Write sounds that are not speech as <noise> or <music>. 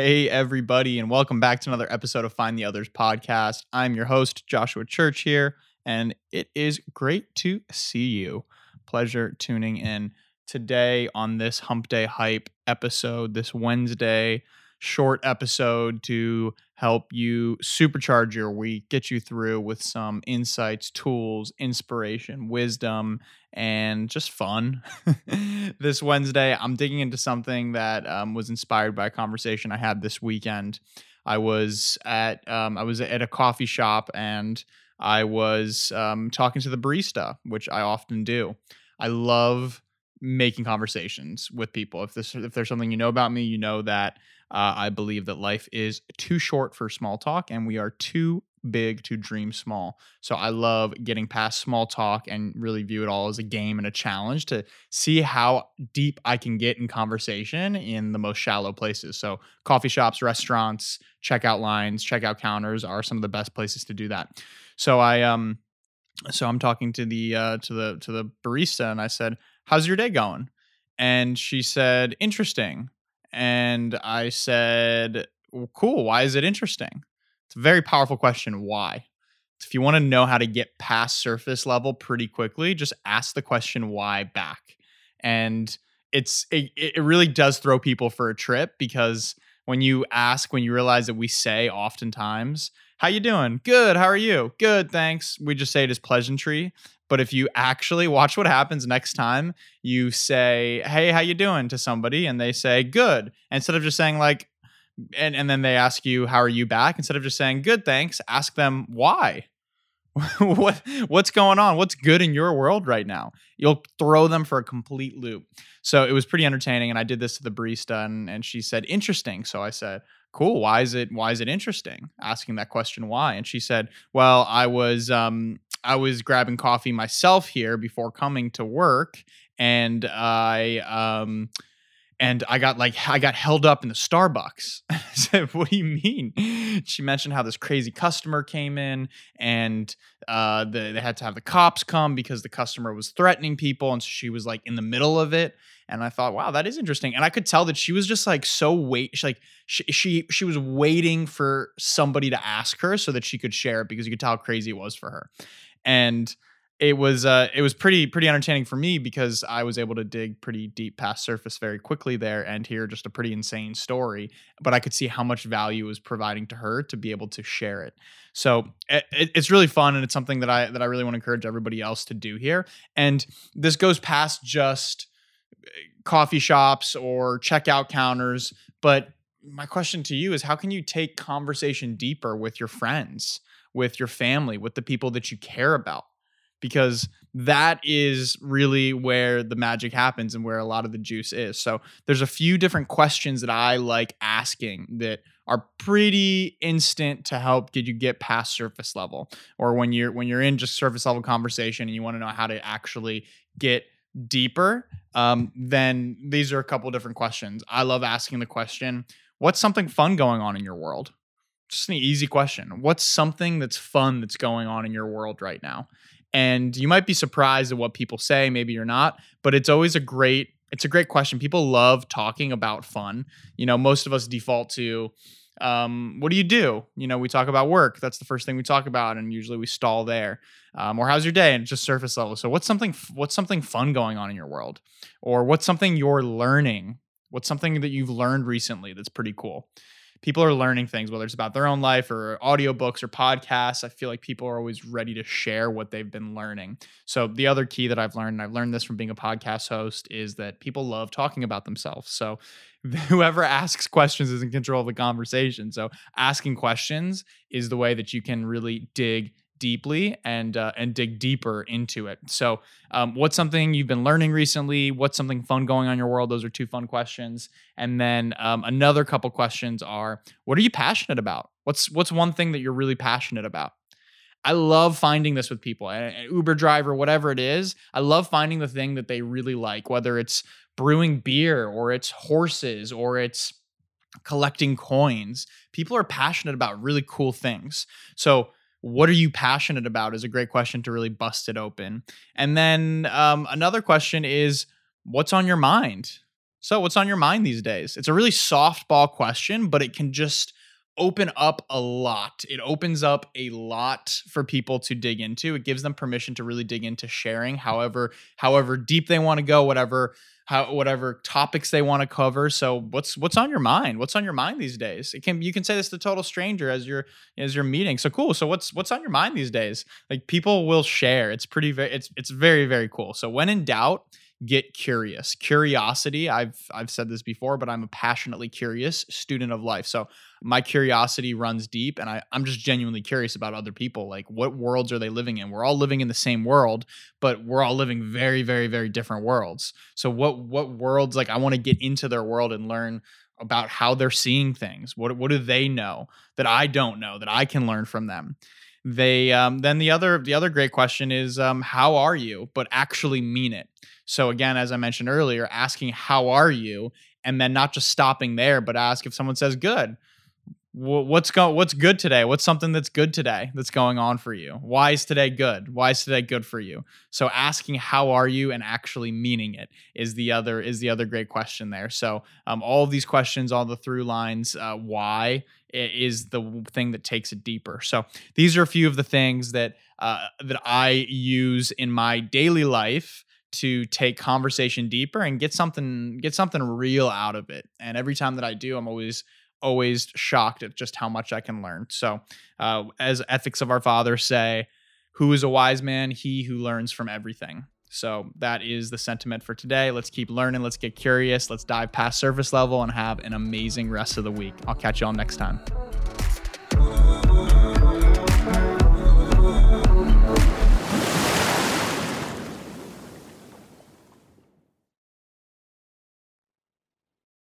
Hey, everybody, and welcome back to another episode of Find the Others podcast. I'm your host, Joshua Church, here, and it is great to see you. Pleasure tuning in today on this Hump Day Hype episode, this Wednesday short episode to help you supercharge your week, get you through with some insights, tools, inspiration, wisdom, and just fun. <laughs> this Wednesday, I'm digging into something that um, was inspired by a conversation I had this weekend. I was at um, I was at a coffee shop and I was um, talking to the barista, which I often do. I love making conversations with people. If this if there's something you know about me, you know that uh, I believe that life is too short for small talk, and we are too big to dream small. So I love getting past small talk and really view it all as a game and a challenge to see how deep I can get in conversation in the most shallow places. So coffee shops, restaurants, checkout lines, checkout counters are some of the best places to do that. So I um so I'm talking to the uh to the to the barista and I said, "How's your day going?" And she said, "Interesting." And I said, well, cool. Why is it interesting? It's a very powerful question. Why? If you want to know how to get past surface level pretty quickly, just ask the question why back. And it's it, it really does throw people for a trip because when you ask, when you realize that we say oftentimes, how you doing? Good. How are you? Good, thanks. We just say it as pleasantry. But if you actually watch what happens next time, you say, "Hey, how you doing?" to somebody and they say, "Good." Instead of just saying like and and then they ask you, "How are you back?" instead of just saying, "Good, thanks." Ask them why. <laughs> what what's going on? What's good in your world right now? You'll throw them for a complete loop. So it was pretty entertaining and I did this to the barista and and she said, "Interesting." So I said, cool why is it why is it interesting asking that question why and she said well i was um I was grabbing coffee myself here before coming to work, and I um and I got like I got held up in the Starbucks. <laughs> I said, "What do you mean?" She mentioned how this crazy customer came in, and uh, the, they had to have the cops come because the customer was threatening people, and so she was like in the middle of it. And I thought, wow, that is interesting. And I could tell that she was just like so wait, she, like she, she she was waiting for somebody to ask her so that she could share it because you could tell how crazy it was for her and it was uh, it was pretty pretty entertaining for me because I was able to dig pretty deep past surface very quickly there and hear just a pretty insane story. But I could see how much value was providing to her to be able to share it. So it, it's really fun and it's something that I that I really want to encourage everybody else to do here. And this goes past just eh, coffee shops or checkout counters, but my question to you is how can you take conversation deeper with your friends? With your family, with the people that you care about, because that is really where the magic happens and where a lot of the juice is. So there's a few different questions that I like asking that are pretty instant to help get you get past surface level or when you're when you're in just surface level conversation and you want to know how to actually get deeper um, then these are a couple different questions i love asking the question what's something fun going on in your world just an easy question. What's something that's fun that's going on in your world right now? And you might be surprised at what people say, maybe you're not, but it's always a great it's a great question. People love talking about fun. You know, most of us default to um, what do you do? You know, we talk about work. That's the first thing we talk about, and usually we stall there. Um, or how's your day? And just surface level. So, what's something what's something fun going on in your world, or what's something you're learning? What's something that you've learned recently that's pretty cool? People are learning things, whether it's about their own life or audiobooks or podcasts. I feel like people are always ready to share what they've been learning. So, the other key that I've learned, and I've learned this from being a podcast host, is that people love talking about themselves. So, <laughs> whoever asks questions is in control of the conversation. So, asking questions is the way that you can really dig deeply and uh, and dig deeper into it. So, um, what's something you've been learning recently? What's something fun going on in your world? Those are two fun questions. And then um, another couple questions are: What are you passionate about? What's what's one thing that you're really passionate about? I love finding this with people, an Uber driver, whatever it is. I love finding the thing that they really like, whether it's brewing beer or it's horses or it's collecting coins. People are passionate about really cool things. So, what are you passionate about is a great question to really bust it open. And then um, another question is, what's on your mind? So, what's on your mind these days? It's a really softball question, but it can just open up a lot. It opens up a lot for people to dig into. It gives them permission to really dig into sharing however however deep they want to go, whatever how whatever topics they want to cover. So what's what's on your mind? What's on your mind these days? It can you can say this to total stranger as you're as you're meeting. So cool. So what's what's on your mind these days? Like people will share. It's pretty very it's it's very very cool. So when in doubt, get curious. Curiosity, I've I've said this before, but I'm a passionately curious student of life. So my curiosity runs deep and I, I'm just genuinely curious about other people. Like what worlds are they living in? We're all living in the same world, but we're all living very, very, very different worlds. So what what worlds like I want to get into their world and learn about how they're seeing things. What what do they know that I don't know that I can learn from them? They um, then the other the other great question is um, how are you, but actually mean it. So again, as I mentioned earlier, asking how are you, and then not just stopping there, but ask if someone says good. What's go What's good today? What's something that's good today that's going on for you? Why is today good? Why is today good for you? So asking how are you and actually meaning it is the other is the other great question there. So um, all these questions, all the through lines, uh, why is the thing that takes it deeper. So these are a few of the things that uh, that I use in my daily life to take conversation deeper and get something get something real out of it. And every time that I do, I'm always always shocked at just how much I can learn. So, uh, as ethics of our father say, who is a wise man? He who learns from everything. So that is the sentiment for today. Let's keep learning. Let's get curious. Let's dive past surface level and have an amazing rest of the week. I'll catch you all next time.